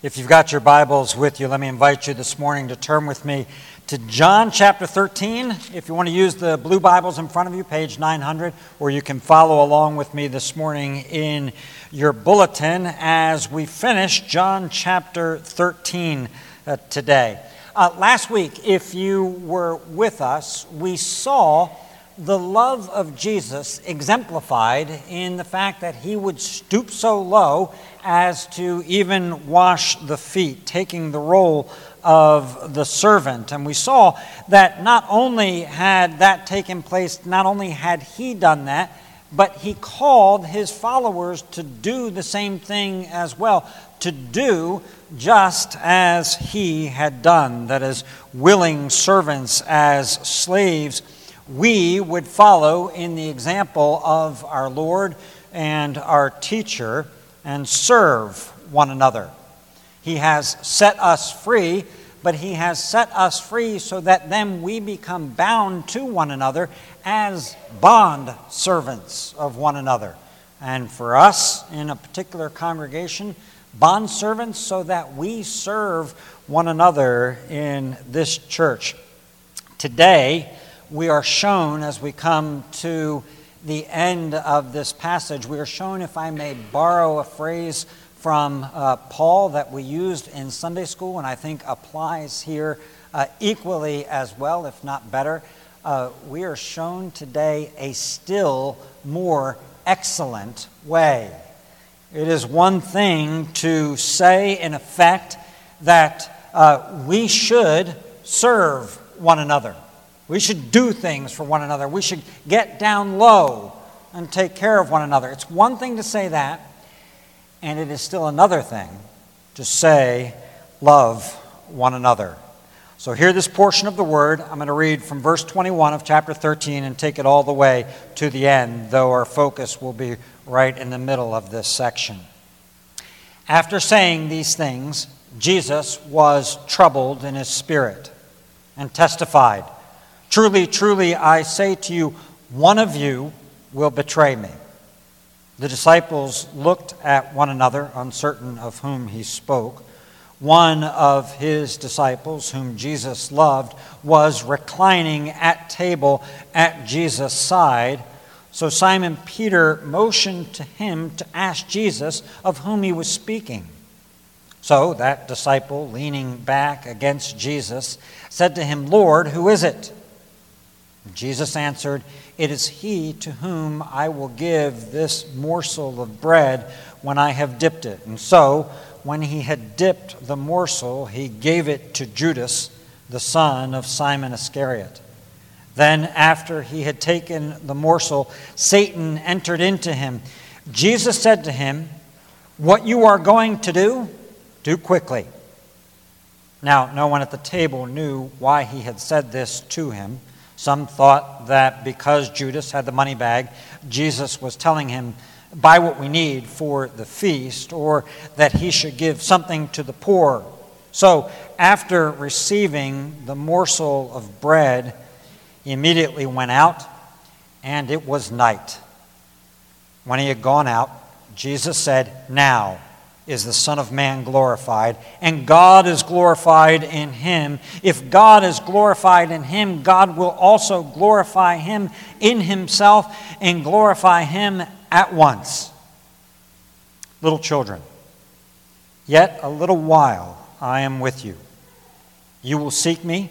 If you've got your Bibles with you, let me invite you this morning to turn with me to John chapter 13. If you want to use the blue Bibles in front of you, page 900, or you can follow along with me this morning in your bulletin as we finish John chapter 13 uh, today. Uh, last week, if you were with us, we saw the love of Jesus exemplified in the fact that he would stoop so low as to even wash the feet, taking the role of the servant. And we saw that not only had that taken place, not only had he done that, but he called his followers to do the same thing as well, to do just as he had done. That is, willing servants as slaves, we would follow in the example of our Lord and our teacher and serve one another. He has set us free, but He has set us free so that then we become bound to one another as bond servants of one another. And for us in a particular congregation, bond servants so that we serve one another in this church. Today, we are shown as we come to the end of this passage, we are shown, if I may borrow a phrase from uh, Paul that we used in Sunday school and I think applies here uh, equally as well, if not better. Uh, we are shown today a still more excellent way. It is one thing to say, in effect, that uh, we should serve one another. We should do things for one another. We should get down low and take care of one another. It's one thing to say that, and it is still another thing to say, love one another. So, hear this portion of the word. I'm going to read from verse 21 of chapter 13 and take it all the way to the end, though our focus will be right in the middle of this section. After saying these things, Jesus was troubled in his spirit and testified. Truly, truly, I say to you, one of you will betray me. The disciples looked at one another, uncertain of whom he spoke. One of his disciples, whom Jesus loved, was reclining at table at Jesus' side. So Simon Peter motioned to him to ask Jesus of whom he was speaking. So that disciple, leaning back against Jesus, said to him, Lord, who is it? Jesus answered, It is he to whom I will give this morsel of bread when I have dipped it. And so, when he had dipped the morsel, he gave it to Judas, the son of Simon Iscariot. Then, after he had taken the morsel, Satan entered into him. Jesus said to him, What you are going to do, do quickly. Now, no one at the table knew why he had said this to him. Some thought that because Judas had the money bag, Jesus was telling him, buy what we need for the feast, or that he should give something to the poor. So, after receiving the morsel of bread, he immediately went out, and it was night. When he had gone out, Jesus said, Now, is the Son of Man glorified, and God is glorified in him. If God is glorified in him, God will also glorify him in himself and glorify him at once. Little children, yet a little while I am with you. You will seek me,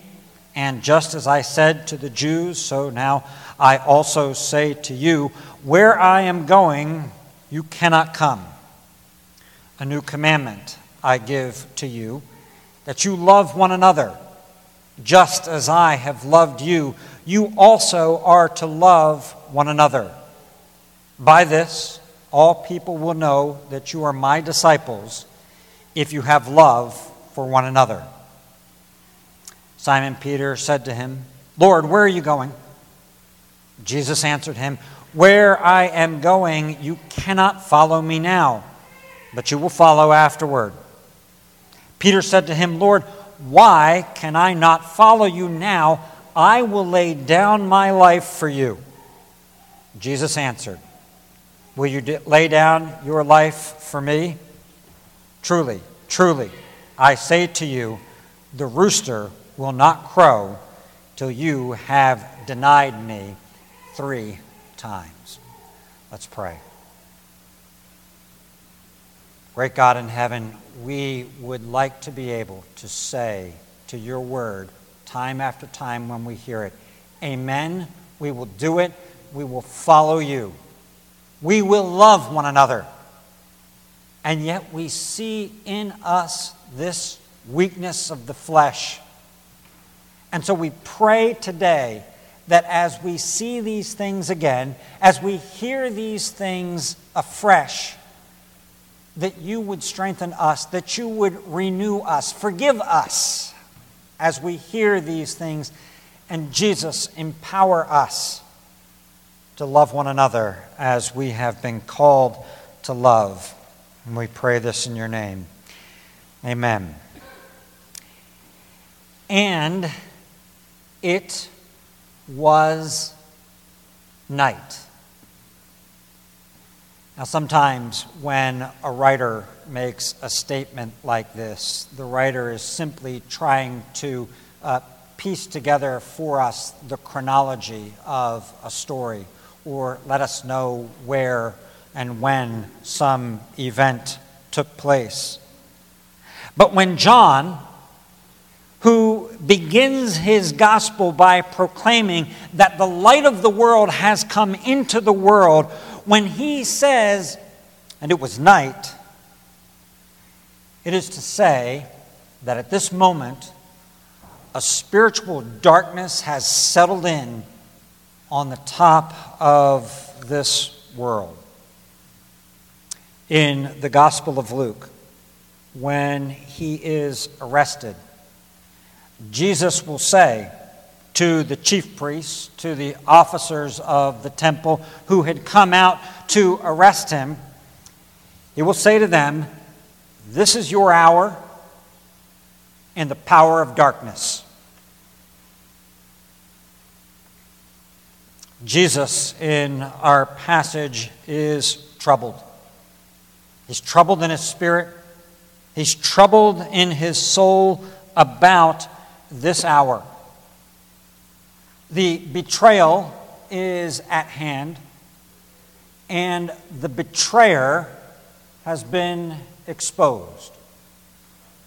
and just as I said to the Jews, so now I also say to you, where I am going, you cannot come. A new commandment I give to you that you love one another. Just as I have loved you, you also are to love one another. By this, all people will know that you are my disciples if you have love for one another. Simon Peter said to him, Lord, where are you going? Jesus answered him, Where I am going, you cannot follow me now but you will follow afterward. Peter said to him, Lord, why can I not follow you now? I will lay down my life for you. Jesus answered, Will you lay down your life for me? Truly, truly, I say to you, the rooster will not crow till you have denied me three times. Let's pray. Great God in heaven, we would like to be able to say to your word time after time when we hear it, Amen. We will do it. We will follow you. We will love one another. And yet we see in us this weakness of the flesh. And so we pray today that as we see these things again, as we hear these things afresh, that you would strengthen us, that you would renew us, forgive us as we hear these things, and Jesus, empower us to love one another as we have been called to love. And we pray this in your name. Amen. And it was night. Now, sometimes when a writer makes a statement like this, the writer is simply trying to uh, piece together for us the chronology of a story or let us know where and when some event took place. But when John, who begins his gospel by proclaiming that the light of the world has come into the world, when he says, and it was night, it is to say that at this moment, a spiritual darkness has settled in on the top of this world. In the Gospel of Luke, when he is arrested, Jesus will say, to the chief priests, to the officers of the temple who had come out to arrest him, he will say to them, This is your hour and the power of darkness. Jesus, in our passage, is troubled. He's troubled in his spirit, he's troubled in his soul about this hour. The betrayal is at hand, and the betrayer has been exposed.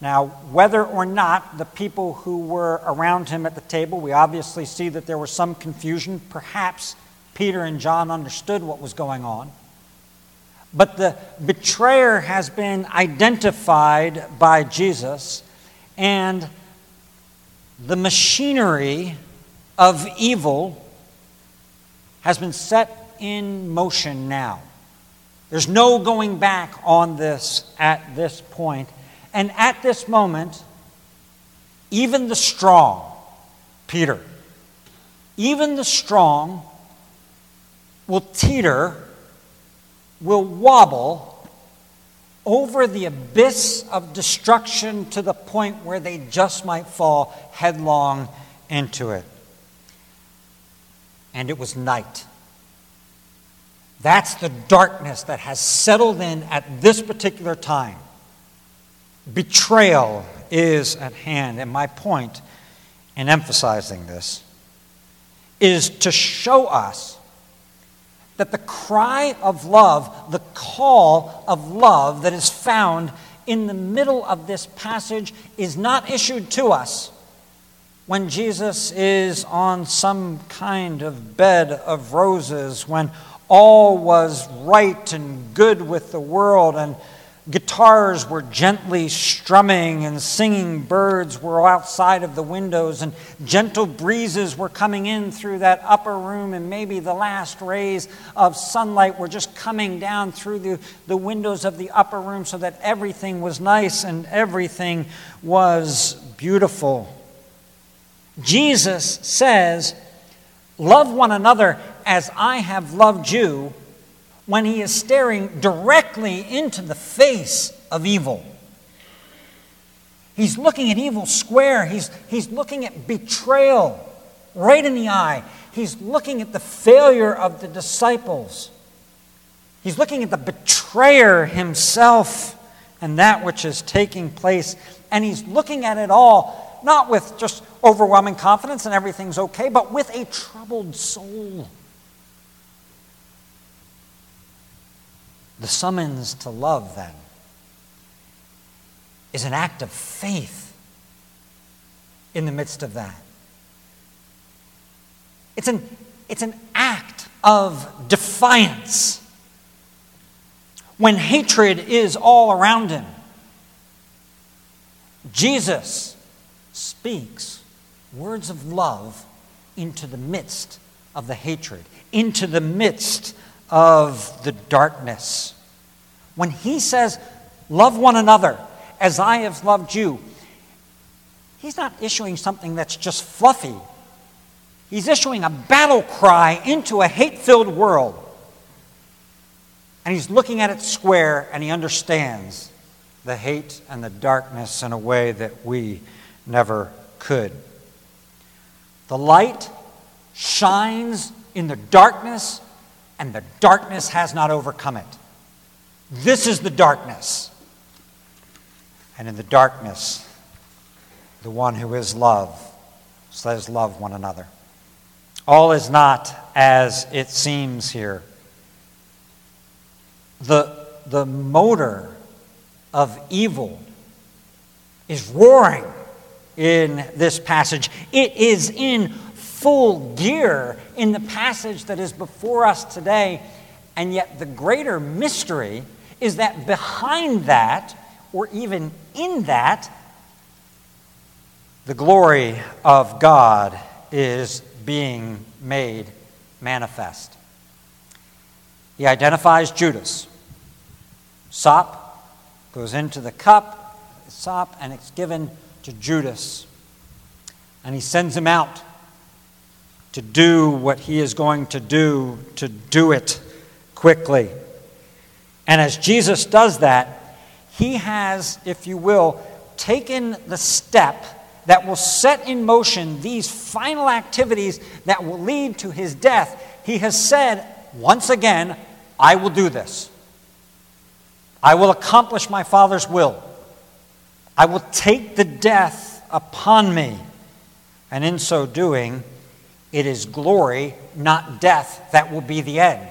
Now, whether or not the people who were around him at the table, we obviously see that there was some confusion. Perhaps Peter and John understood what was going on. But the betrayer has been identified by Jesus, and the machinery of evil has been set in motion now. There's no going back on this at this point. And at this moment, even the strong, Peter, even the strong will teeter, will wobble over the abyss of destruction to the point where they just might fall headlong into it and it was night. That's the darkness that has settled in at this particular time. Betrayal is at hand. And my point in emphasizing this is to show us that the cry of love, the call of love that is found in the middle of this passage, is not issued to us when Jesus is on some kind of bed of roses, when all was right and good with the world, and guitars were gently strumming, and singing birds were outside of the windows, and gentle breezes were coming in through that upper room, and maybe the last rays of sunlight were just coming down through the, the windows of the upper room so that everything was nice and everything was beautiful. Jesus says, Love one another as I have loved you, when he is staring directly into the face of evil. He's looking at evil square. He's, he's looking at betrayal right in the eye. He's looking at the failure of the disciples. He's looking at the betrayer himself and that which is taking place. And he's looking at it all, not with just overwhelming confidence and everything's okay, but with a troubled soul. The summons to love, then, is an act of faith in the midst of that. It's an, it's an act of defiance when hatred is all around him. Jesus speaks words of love into the midst of the hatred, into the midst of the darkness. When he says, Love one another as I have loved you, he's not issuing something that's just fluffy. He's issuing a battle cry into a hate filled world. And he's looking at it square and he understands the hate and the darkness in a way that we never could. The light shines in the darkness, and the darkness has not overcome it. This is the darkness. And in the darkness, the one who is love says, Love one another. All is not as it seems here the, the motor of evil is roaring in this passage. It is in full gear in the passage that is before us today. And yet, the greater mystery is that behind that, or even in that, the glory of God is being made manifest. He identifies Judas Sop goes into the cup, sop, and it's given to Judas. And he sends him out to do what he is going to do, to do it quickly. And as Jesus does that, he has, if you will, taken the step that will set in motion these final activities that will lead to his death. He has said, once again, I will do this. I will accomplish my Father's will. I will take the death upon me. And in so doing, it is glory, not death, that will be the end.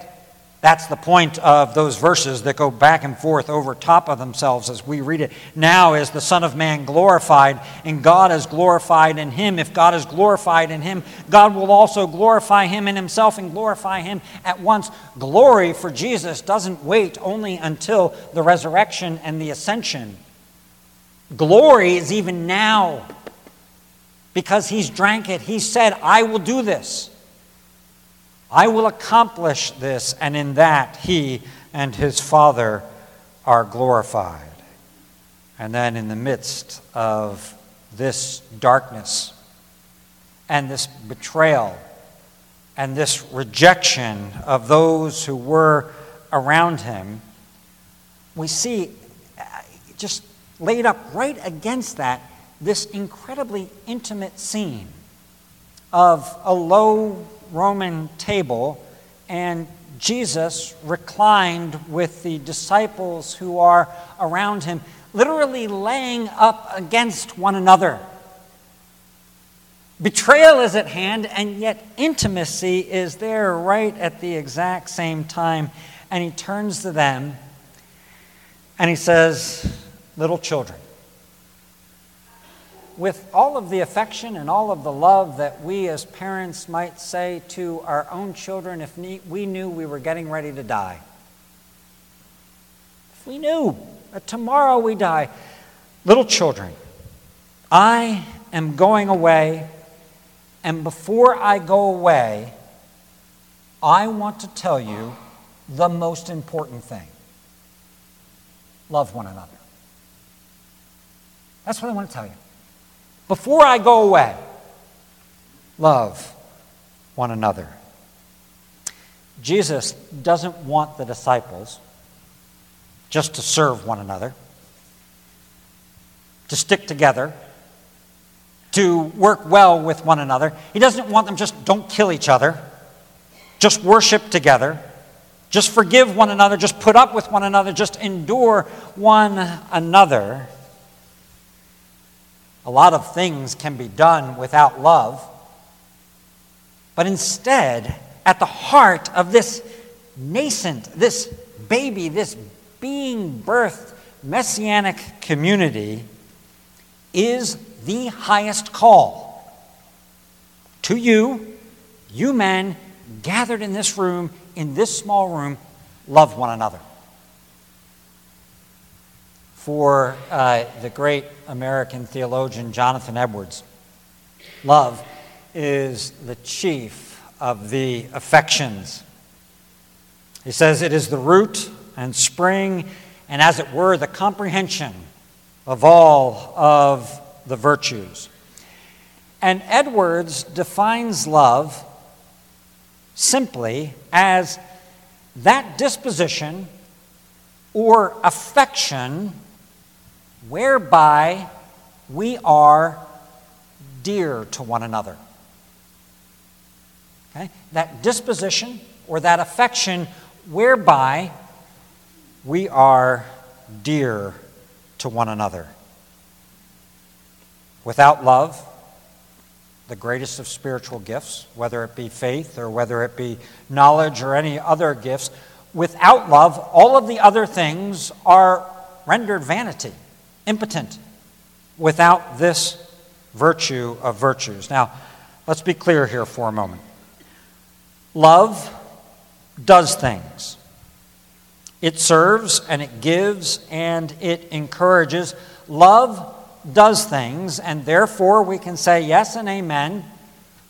That's the point of those verses that go back and forth over top of themselves as we read it. Now is the Son of Man glorified, and God is glorified in him. If God is glorified in him, God will also glorify him in himself and glorify him at once. Glory for Jesus doesn't wait only until the resurrection and the ascension. Glory is even now because he's drank it. He said, I will do this. I will accomplish this, and in that he and his Father are glorified. And then, in the midst of this darkness and this betrayal and this rejection of those who were around him, we see uh, just laid up right against that this incredibly intimate scene of a low Roman table, and Jesus reclined with the disciples who are around him, literally laying up against one another. Betrayal is at hand, and yet intimacy is there right at the exact same time. And he turns to them and he says, Little children, with all of the affection and all of the love that we as parents might say to our own children if we knew we were getting ready to die. If we knew that tomorrow we die, little children, I am going away, and before I go away, I want to tell you the most important thing love one another. That's what I want to tell you before I go away, love one another. Jesus doesn't want the disciples just to serve one another, to stick together, to work well with one another. He doesn't want them just don't kill each other, just worship together. just forgive one another, just put up with one another, just endure one another. A lot of things can be done without love. But instead, at the heart of this nascent, this baby, this being birthed messianic community is the highest call. To you, you men gathered in this room, in this small room, love one another. For uh, the great American theologian Jonathan Edwards, love is the chief of the affections. He says it is the root and spring, and as it were, the comprehension of all of the virtues. And Edwards defines love simply as that disposition or affection whereby we are dear to one another. Okay? That disposition or that affection whereby we are dear to one another. Without love, the greatest of spiritual gifts, whether it be faith or whether it be knowledge or any other gifts, without love, all of the other things are rendered vanity, impotent, without this virtue of virtues. Now, let's be clear here for a moment. Love does things. It serves and it gives and it encourages. Love does things, and therefore we can say yes and amen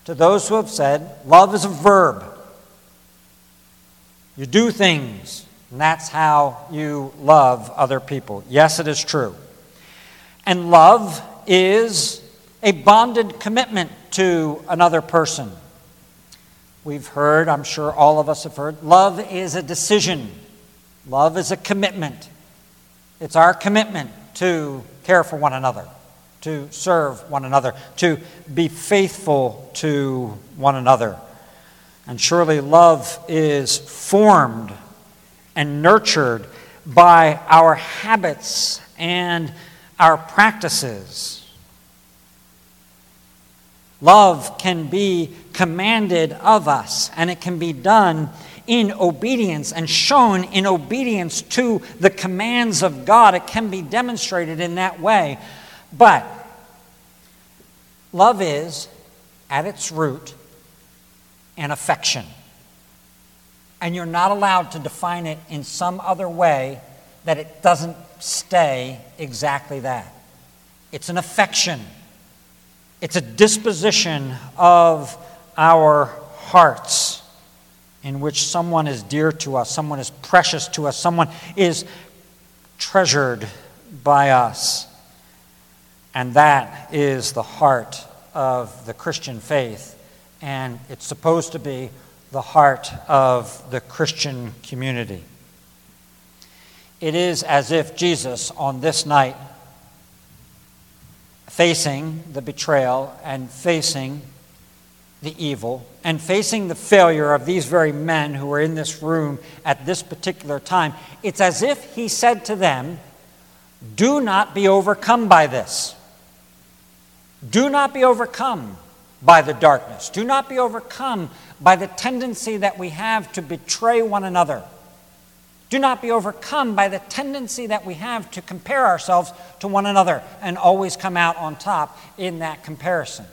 to those who have said love is a verb. You do things, and that's how you love other people. Yes, it is true. And love is a bonded commitment to another person. We've heard, I'm sure all of us have heard, love is a decision, love is a commitment. It's our commitment to care for one another, to serve one another, to be faithful to one another. And surely love is formed and nurtured by our habits and our practices. Love can be commanded of us, and it can be done in obedience and shown in obedience to the commands of God. It can be demonstrated in that way. But love is, at its root, an affection. And you're not allowed to define it in some other way that it doesn't stay exactly that. It's an affection. It's a disposition of our hearts in which someone is dear to us, someone is precious to us, someone is treasured by us. And that is the heart of the Christian faith. And it's supposed to be the heart of the Christian community. It is as if Jesus, on this night, facing the betrayal and facing the evil and facing the failure of these very men who were in this room at this particular time, it's as if he said to them, Do not be overcome by this. Do not be overcome by the darkness. Do not be overcome by the tendency that we have to betray one another. Do not be overcome by the tendency that we have to compare ourselves to one another and always come out on top in that comparison.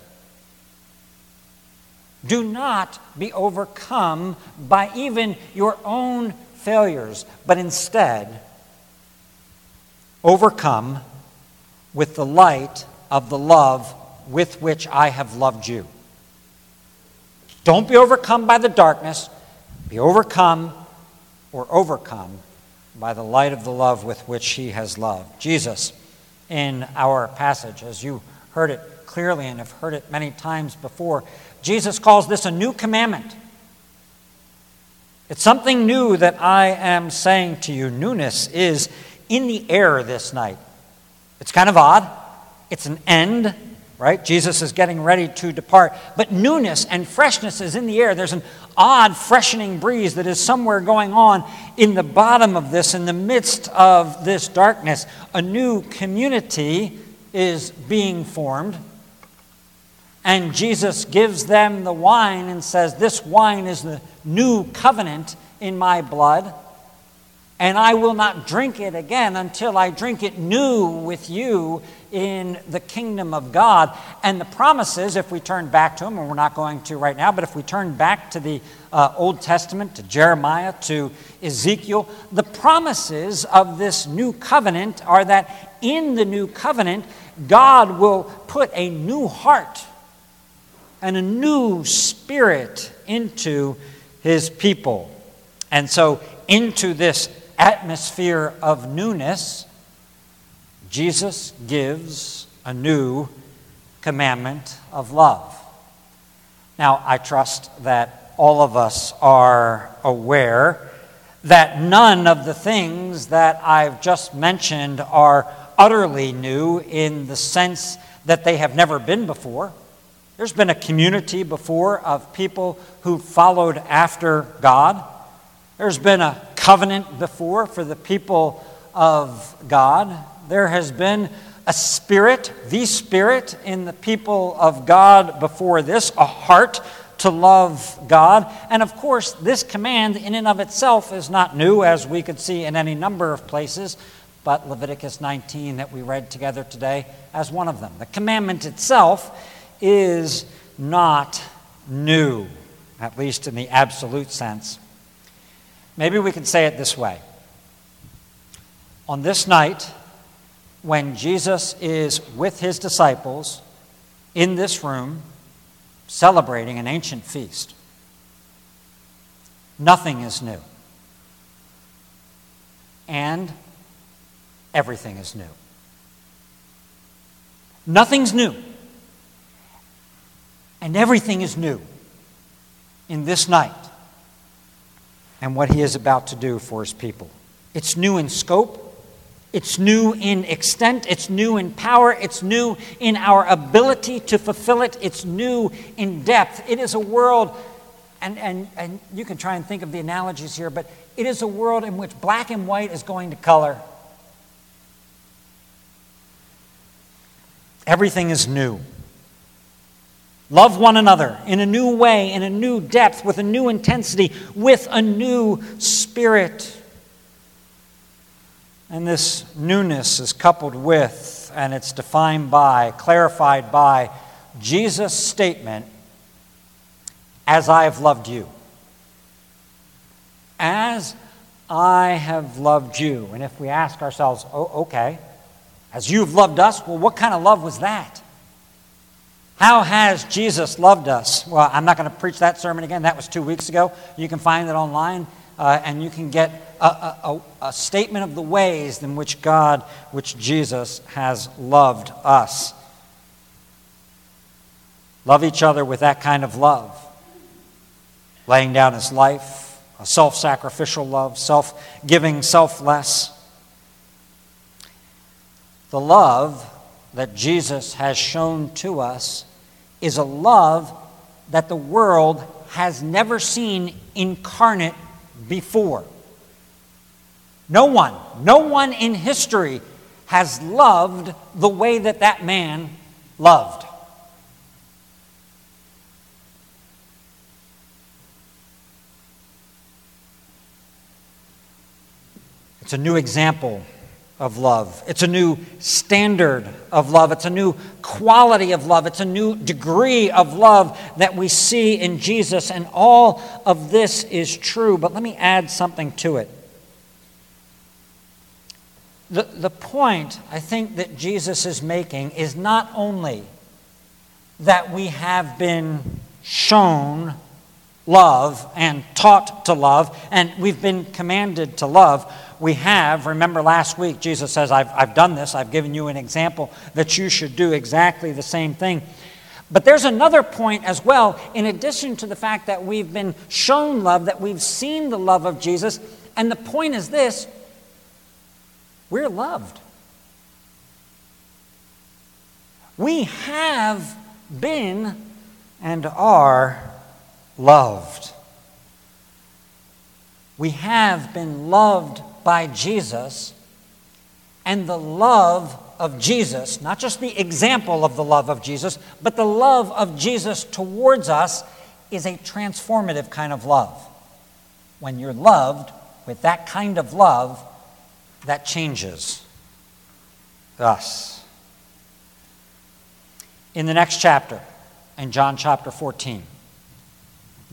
Do not be overcome by even your own failures, but instead overcome with the light of the love with which I have loved you. Don't be overcome by the darkness, be overcome or overcome by the light of the love with which he has loved. Jesus, in our passage, as you heard it clearly and have heard it many times before, Jesus calls this a new commandment. It's something new that I am saying to you. Newness is in the air this night. It's kind of odd. It's an end right? Jesus is getting ready to depart. But newness and freshness is in the air. There's an odd, freshening breeze that is somewhere going on in the bottom of this, in the midst of this darkness. A new community is being formed. And Jesus gives them the wine and says, This wine is the new covenant in my blood and I will not drink it again until I drink it new with you in the kingdom of God. And the promises, if we turn back to them, and we're not going to right now, but if we turn back to the uh, Old Testament, to Jeremiah, to Ezekiel, the promises of this new covenant are that in the new covenant, God will put a new heart and a new spirit into his people. And so, into this atmosphere of newness, Jesus gives a new commandment of love. Now, I trust that all of us are aware that none of the things that I've just mentioned are utterly new in the sense that they have never been before. There's been a community before of people who followed after God. There's been a covenant before for the people of God. There has been a spirit, the spirit in the people of God before this, a heart to love God. And of course, this command in and of itself is not new, as we could see in any number of places, but Leviticus 19 that we read together today as one of them. The commandment itself is not new, at least in the absolute sense. Maybe we could say it this way On this night, when Jesus is with his disciples in this room celebrating an ancient feast, nothing is new. And everything is new. Nothing's new. And everything is new in this night and what he is about to do for his people. It's new in scope, it's new in extent, it's new in power, it's new in our ability to fulfill it, it's new in depth. It is a world, and, and, and you can try and think of the analogies here, but it is a world in which black and white is going to color. Everything is new. Love one another in a new way, in a new depth, with a new intensity, with a new spirit. And this newness is coupled with, and it's defined by, clarified by, Jesus' statement, as I have loved you. As I have loved you. And if we ask ourselves, oh, okay, as you've loved us, well, what kind of love was that? How has Jesus loved us? Well, I'm not going to preach that sermon again. That was two weeks ago. You can find it online, uh, and you can get a, a, a, statement of the ways in which God, which Jesus has loved us. Love each other with that kind of love. Laying down his life, a self sacrificial love, self giving, selfless. The love that Jesus has shown to us is a love that the world has never seen incarnate before. No one, no one in history has loved the way that that man loved. It's a new example of love. It's a new standard of love. It's a new quality of love. It's a new degree of love that we see in Jesus. And all of this is true. But let me add something to it. The, the point I think that Jesus is making is not only that we have been shown love and taught to love, and we've been commanded to love we have, remember last week, Jesus says, I've, I've done this, I've given you an example that you should do exactly the same thing. But there's another point as well, in addition to the fact that we've been shown love, that we've seen the love of Jesus. And the point is this we're loved. We have been and are loved. We have been loved by Jesus, and the love of Jesus, not just the example of the love of Jesus, but the love of Jesus towards us is a transformative kind of love. When you're loved with that kind of love, that changes us. In the next chapter, in John chapter 14,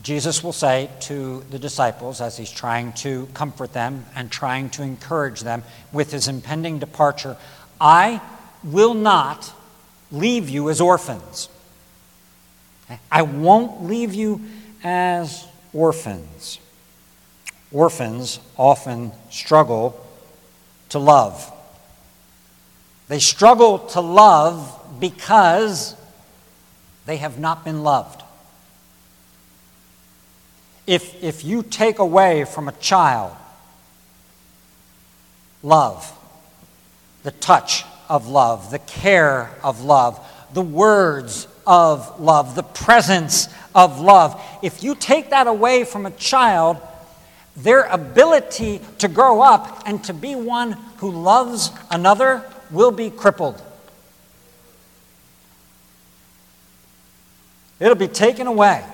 Jesus will say to the disciples as he's trying to comfort them and trying to encourage them with his impending departure, I will not leave you as orphans. I won't leave you as orphans. Orphans often struggle to love. They struggle to love because they have not been loved. If, if you take away from a child love, the touch of love, the care of love, the words of love, the presence of love, if you take that away from a child, their ability to grow up and to be one who loves another will be crippled. It'll be taken away.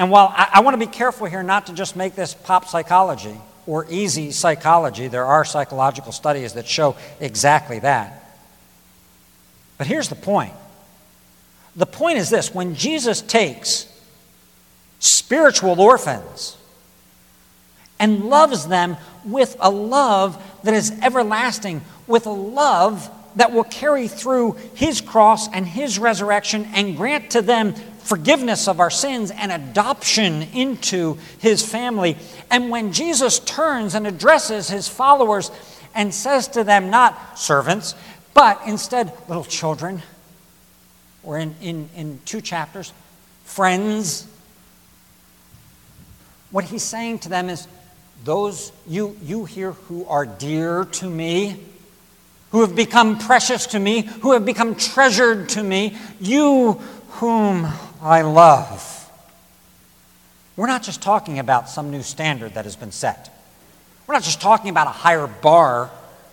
And while I, I want to be careful here not to just make this pop psychology or easy psychology, there are psychological studies that show exactly that. But here's the point the point is this when Jesus takes spiritual orphans and loves them with a love that is everlasting, with a love that will carry through his cross and his resurrection and grant to them forgiveness of our sins and adoption into his family. And when Jesus turns and addresses his followers and says to them, not servants, but instead little children, or in, in, in two chapters, friends, what he's saying to them is, those you, you here who are dear to me, who have become precious to me, who have become treasured to me, you whom I love. We're not just talking about some new standard that has been set. We're not just talking about a higher bar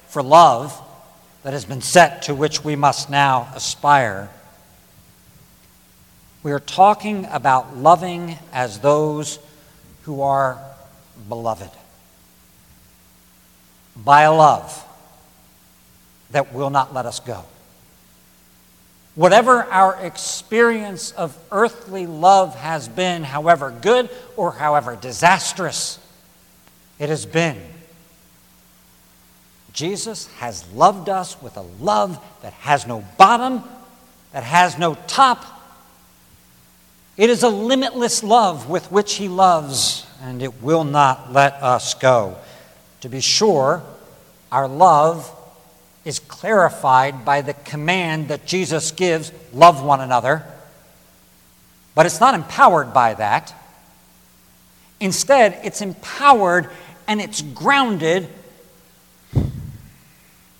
for love that has been set to which we must now aspire. We are talking about loving as those who are beloved by a love that will not let us go. Whatever our experience of earthly love has been, however good or however disastrous it has been, Jesus has loved us with a love that has no bottom, that has no top. It is a limitless love with which He loves, and it will not let us go. To be sure, our love is clarified by the command that Jesus gives love one another. But it's not empowered by that. Instead, it's empowered and it's grounded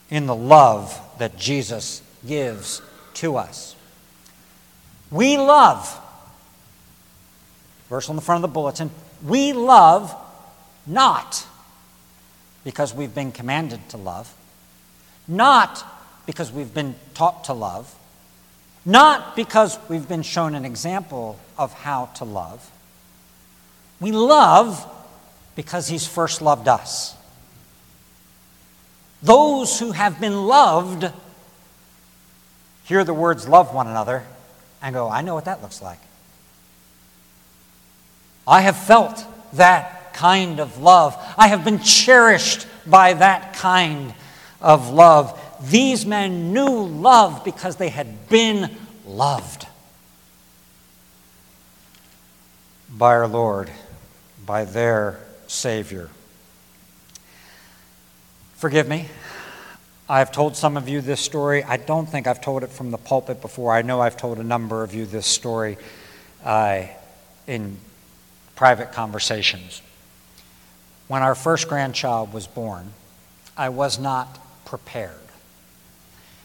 in the love that Jesus gives to us. We love, verse on the front of the bulletin, we love not because we've been commanded to love not because we've been taught to love, not because we've been shown an example of how to love. We love because He's first loved us. Those who have been loved hear the words love one another and go, I know what that looks like. I have felt that kind of love. I have been cherished by that kind of love. These men knew love because they had been loved by our Lord, by their Savior. Forgive me. I've told some of you this story. I don't think I've told it from the pulpit before. I know I've told a number of you this story uh, in private conversations. When our first grandchild was born, I was not prepared.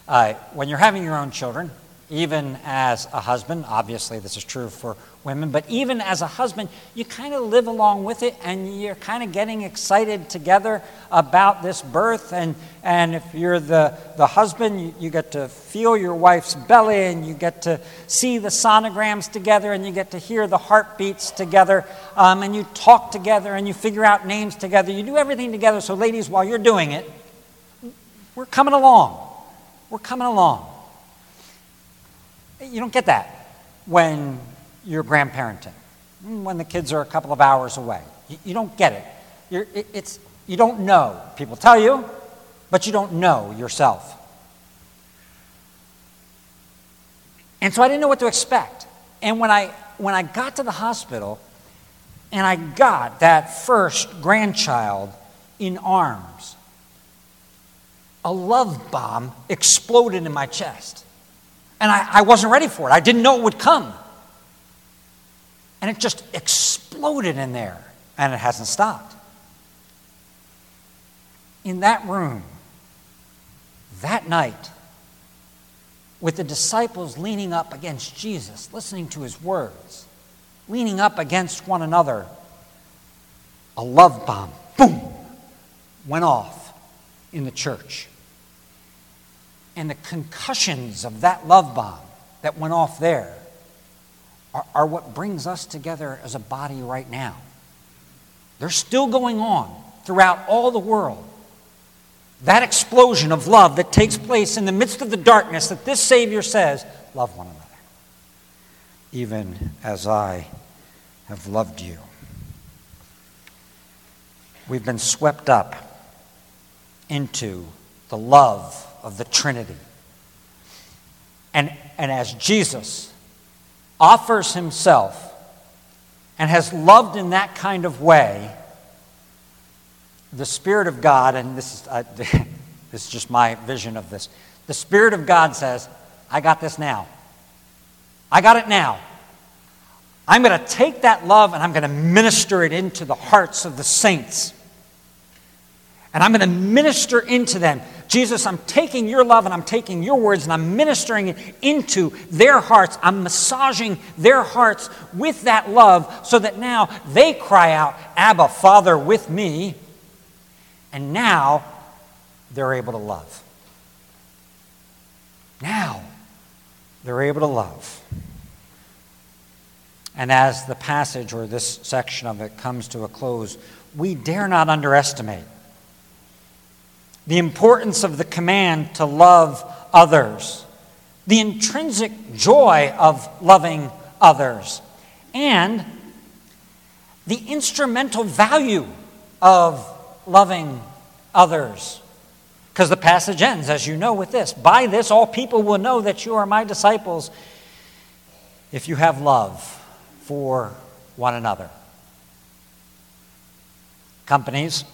Uh, when you're having your own children, even as a husband, obviously this is true for women, but even as a husband, you kind of live along with it and you're kind of getting excited together about this birth. And, and if you're the, the husband, you, you get to feel your wife's belly and you get to see the sonograms together and you get to hear the heartbeats together um, and you talk together and you figure out names together. You do everything together. So, ladies, while you're doing it, we're coming along. We're coming along. You don't get that when you're grandparenting, when the kids are a couple of hours away. You, don't get it. You're, it. It's, you don't know. People tell you, but you don't know yourself. And so I didn't know what to expect. And when I, when I got to the hospital and I got that first grandchild in arms, a love bomb exploded in my chest. And I, I wasn't ready for it. I didn't know it would come. And it just exploded in there, and it hasn't stopped. In that room, that night, with the disciples leaning up against Jesus, listening to his words, leaning up against one another, a love bomb, boom, went off in the church. And the concussions of that love bomb that went off there are, are what brings us together as a body right now. They're still going on throughout all the world. That explosion of love that takes place in the midst of the darkness that this Savior says, Love one another, even as I have loved you. We've been swept up into the love of the Trinity. And, and as Jesus offers himself and has loved in that kind of way, the Spirit of God, and this is, uh, this is just my vision of this, the Spirit of God says, I got this now. I got it now. I'm going to take that love and I'm going to minister it into the hearts of the saints. And I'm going to minister into them Jesus, I'm taking your love and I'm taking your words and I'm ministering it into their hearts. I'm massaging their hearts with that love so that now they cry out, Abba, Father, with me. And now they're able to love. Now they're able to love. And as the passage or this section of it comes to a close, we dare not underestimate the importance of the command to love others, the intrinsic joy of loving others, and the instrumental value of loving others. Because the passage ends, as you know, with this By this, all people will know that you are my disciples if you have love for one another. Companies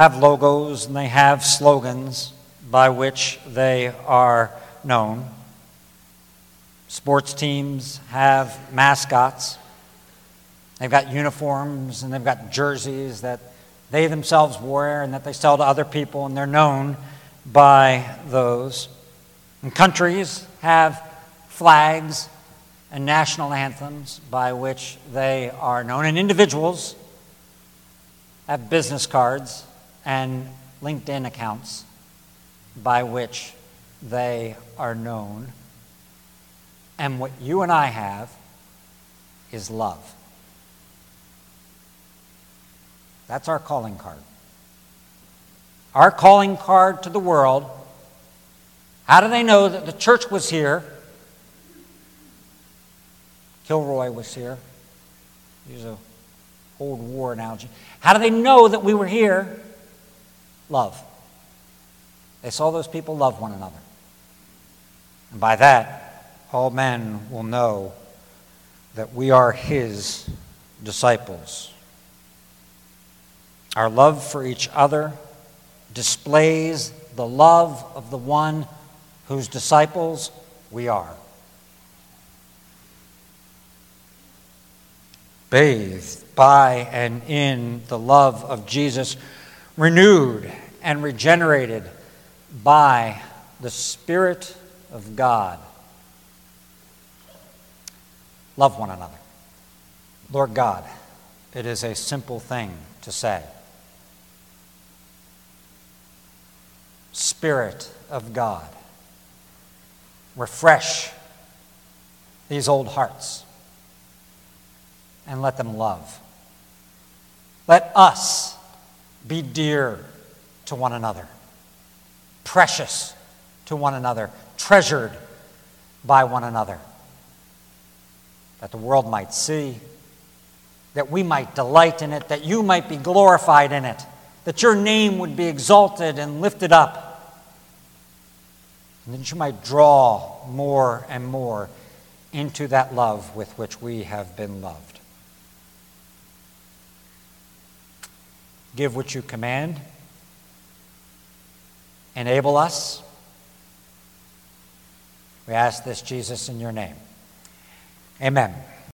have logos and they have slogans by which they are known. Sports teams have mascots. They've got uniforms and they've got jerseys that they themselves wear and that they sell to other people, and they're known by those. And countries have flags and national anthems by which they are known. And individuals have business cards and LinkedIn accounts by which they are known. And what you and I have is love. That's our calling card. Our calling card to the world. How do they know that the church was here? Kilroy was here. Use an old war analogy. How do they know that we were here? Love. They saw those people love one another. And by that, all men will know that we are his disciples. Our love for each other displays the love of the one whose disciples we are. Bathed by and in the love of Jesus renewed and regenerated by the Spirit of God. Love one another. Lord God, it is a simple thing to say. Spirit of God, refresh these old hearts and let them love. Let us be dear to one another, precious to one another, treasured by one another, that the world might see, that we might delight in it, that you might be glorified in it, that your name would be exalted and lifted up, and that you might draw more and more into that love with which we have been loved. Give what you command. Enable us. We ask this, Jesus, in your name. Amen.